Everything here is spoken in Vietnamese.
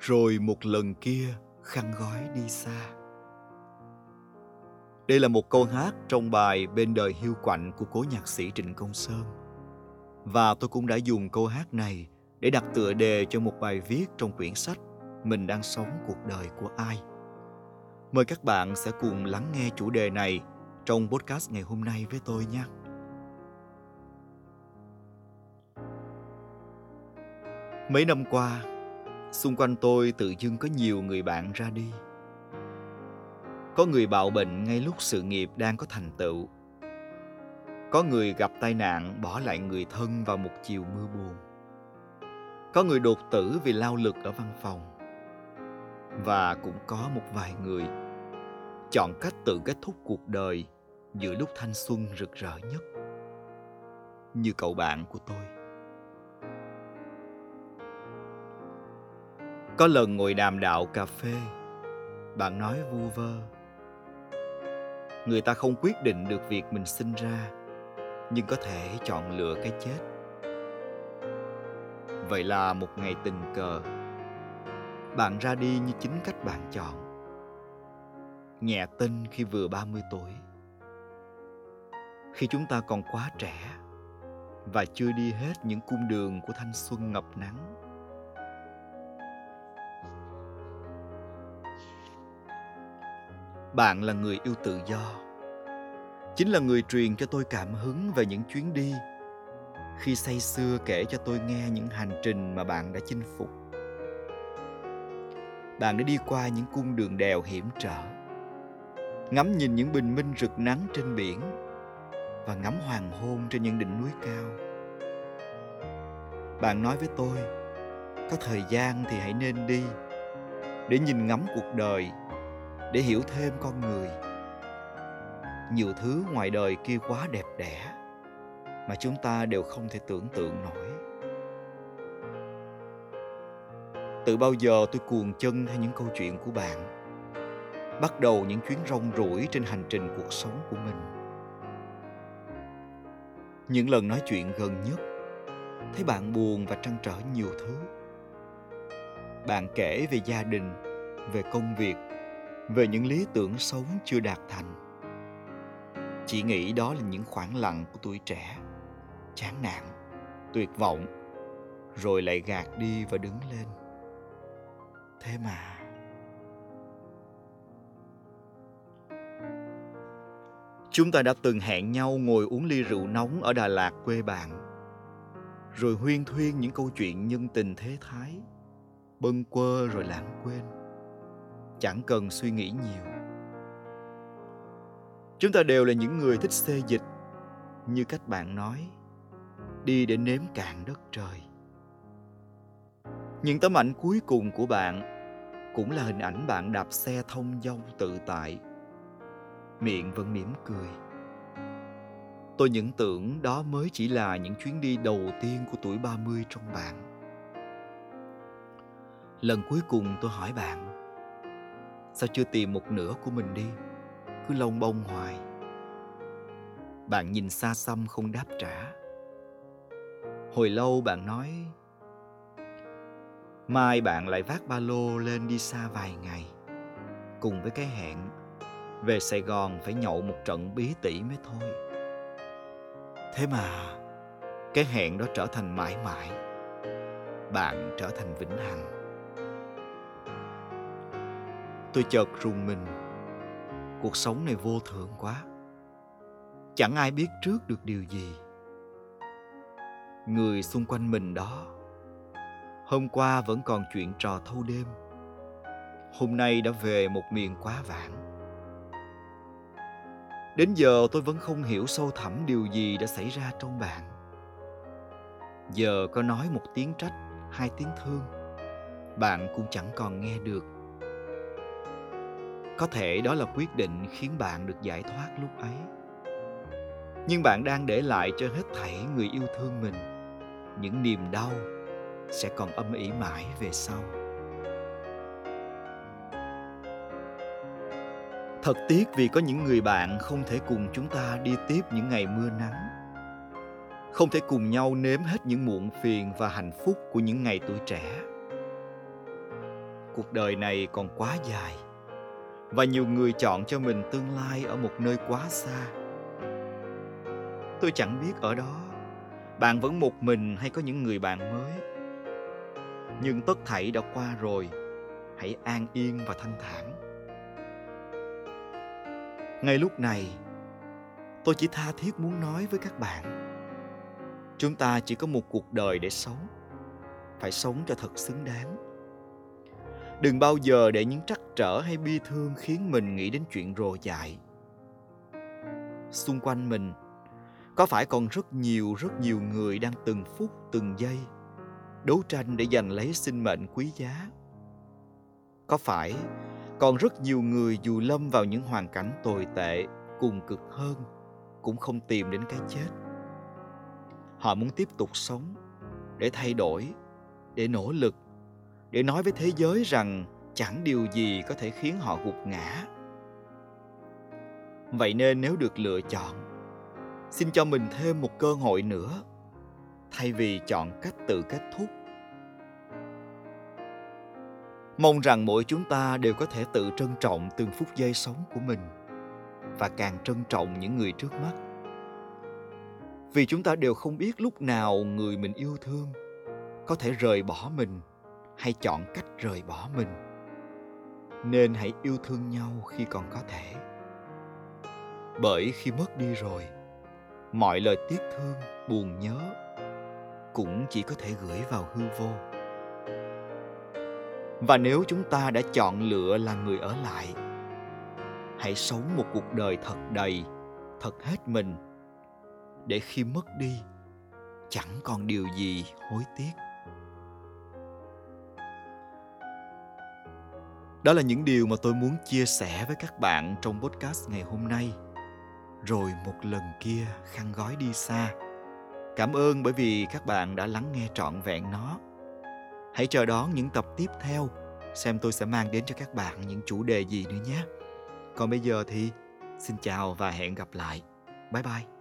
rồi một lần kia khăn gói đi xa đây là một câu hát trong bài Bên đời hiu quạnh của cố nhạc sĩ Trịnh Công Sơn. Và tôi cũng đã dùng câu hát này để đặt tựa đề cho một bài viết trong quyển sách Mình đang sống cuộc đời của ai. Mời các bạn sẽ cùng lắng nghe chủ đề này trong podcast ngày hôm nay với tôi nhé. Mấy năm qua, xung quanh tôi tự dưng có nhiều người bạn ra đi. Có người bạo bệnh ngay lúc sự nghiệp đang có thành tựu. Có người gặp tai nạn bỏ lại người thân vào một chiều mưa buồn. Có người đột tử vì lao lực ở văn phòng. Và cũng có một vài người chọn cách tự kết thúc cuộc đời giữa lúc thanh xuân rực rỡ nhất. Như cậu bạn của tôi. Có lần ngồi đàm đạo cà phê. Bạn nói vu vơ. Người ta không quyết định được việc mình sinh ra, nhưng có thể chọn lựa cái chết. Vậy là một ngày tình cờ. Bạn ra đi như chính cách bạn chọn. Nhẹ tin khi vừa 30 tuổi. Khi chúng ta còn quá trẻ và chưa đi hết những cung đường của thanh xuân ngập nắng bạn là người yêu tự do. Chính là người truyền cho tôi cảm hứng về những chuyến đi. Khi say sưa kể cho tôi nghe những hành trình mà bạn đã chinh phục. Bạn đã đi qua những cung đường đèo hiểm trở. Ngắm nhìn những bình minh rực nắng trên biển và ngắm hoàng hôn trên những đỉnh núi cao. Bạn nói với tôi, có thời gian thì hãy nên đi. Để nhìn ngắm cuộc đời để hiểu thêm con người. Nhiều thứ ngoài đời kia quá đẹp đẽ mà chúng ta đều không thể tưởng tượng nổi. Từ bao giờ tôi cuồng chân theo những câu chuyện của bạn? Bắt đầu những chuyến rong ruổi trên hành trình cuộc sống của mình. Những lần nói chuyện gần nhất, thấy bạn buồn và trăn trở nhiều thứ. Bạn kể về gia đình, về công việc về những lý tưởng sống chưa đạt thành. Chỉ nghĩ đó là những khoảng lặng của tuổi trẻ, chán nản, tuyệt vọng, rồi lại gạt đi và đứng lên. Thế mà, chúng ta đã từng hẹn nhau ngồi uống ly rượu nóng ở đà lạt quê bạn, rồi huyên thuyên những câu chuyện nhân tình thế thái, bâng quơ rồi lãng quên chẳng cần suy nghĩ nhiều. Chúng ta đều là những người thích xê dịch, như cách bạn nói, đi để nếm cạn đất trời. Những tấm ảnh cuối cùng của bạn cũng là hình ảnh bạn đạp xe thông dong tự tại. Miệng vẫn mỉm cười. Tôi những tưởng đó mới chỉ là những chuyến đi đầu tiên của tuổi 30 trong bạn. Lần cuối cùng tôi hỏi bạn Sao chưa tìm một nửa của mình đi? Cứ lông bông hoài. Bạn nhìn xa xăm không đáp trả. Hồi lâu bạn nói, Mai bạn lại vác ba lô lên đi xa vài ngày, Cùng với cái hẹn, Về Sài Gòn phải nhậu một trận bí tỉ mới thôi. Thế mà, Cái hẹn đó trở thành mãi mãi. Bạn trở thành vĩnh hằng tôi chợt rùng mình. Cuộc sống này vô thường quá. Chẳng ai biết trước được điều gì. Người xung quanh mình đó, hôm qua vẫn còn chuyện trò thâu đêm. Hôm nay đã về một miền quá vãng. Đến giờ tôi vẫn không hiểu sâu thẳm điều gì đã xảy ra trong bạn. Giờ có nói một tiếng trách, hai tiếng thương. Bạn cũng chẳng còn nghe được có thể đó là quyết định khiến bạn được giải thoát lúc ấy. Nhưng bạn đang để lại cho hết thảy người yêu thương mình, những niềm đau sẽ còn âm ỉ mãi về sau. Thật tiếc vì có những người bạn không thể cùng chúng ta đi tiếp những ngày mưa nắng, không thể cùng nhau nếm hết những muộn phiền và hạnh phúc của những ngày tuổi trẻ. Cuộc đời này còn quá dài và nhiều người chọn cho mình tương lai ở một nơi quá xa. Tôi chẳng biết ở đó, bạn vẫn một mình hay có những người bạn mới? Nhưng tất thảy đã qua rồi, hãy an yên và thanh thản. Ngay lúc này, tôi chỉ tha thiết muốn nói với các bạn. Chúng ta chỉ có một cuộc đời để sống, phải sống cho thật xứng đáng đừng bao giờ để những trắc trở hay bi thương khiến mình nghĩ đến chuyện rồ dại. Xung quanh mình, có phải còn rất nhiều rất nhiều người đang từng phút, từng giây đấu tranh để giành lấy sinh mệnh quý giá? Có phải còn rất nhiều người dù lâm vào những hoàn cảnh tồi tệ, cùng cực hơn, cũng không tìm đến cái chết? Họ muốn tiếp tục sống để thay đổi, để nỗ lực để nói với thế giới rằng chẳng điều gì có thể khiến họ gục ngã. Vậy nên nếu được lựa chọn, xin cho mình thêm một cơ hội nữa, thay vì chọn cách tự kết thúc. Mong rằng mỗi chúng ta đều có thể tự trân trọng từng phút giây sống của mình và càng trân trọng những người trước mắt. Vì chúng ta đều không biết lúc nào người mình yêu thương có thể rời bỏ mình hay chọn cách rời bỏ mình. Nên hãy yêu thương nhau khi còn có thể. Bởi khi mất đi rồi, mọi lời tiếc thương, buồn nhớ cũng chỉ có thể gửi vào hư vô. Và nếu chúng ta đã chọn lựa là người ở lại, hãy sống một cuộc đời thật đầy, thật hết mình. Để khi mất đi, chẳng còn điều gì hối tiếc. Đó là những điều mà tôi muốn chia sẻ với các bạn trong podcast ngày hôm nay. Rồi một lần kia, khăn gói đi xa. Cảm ơn bởi vì các bạn đã lắng nghe trọn vẹn nó. Hãy chờ đón những tập tiếp theo, xem tôi sẽ mang đến cho các bạn những chủ đề gì nữa nhé. Còn bây giờ thì, xin chào và hẹn gặp lại. Bye bye.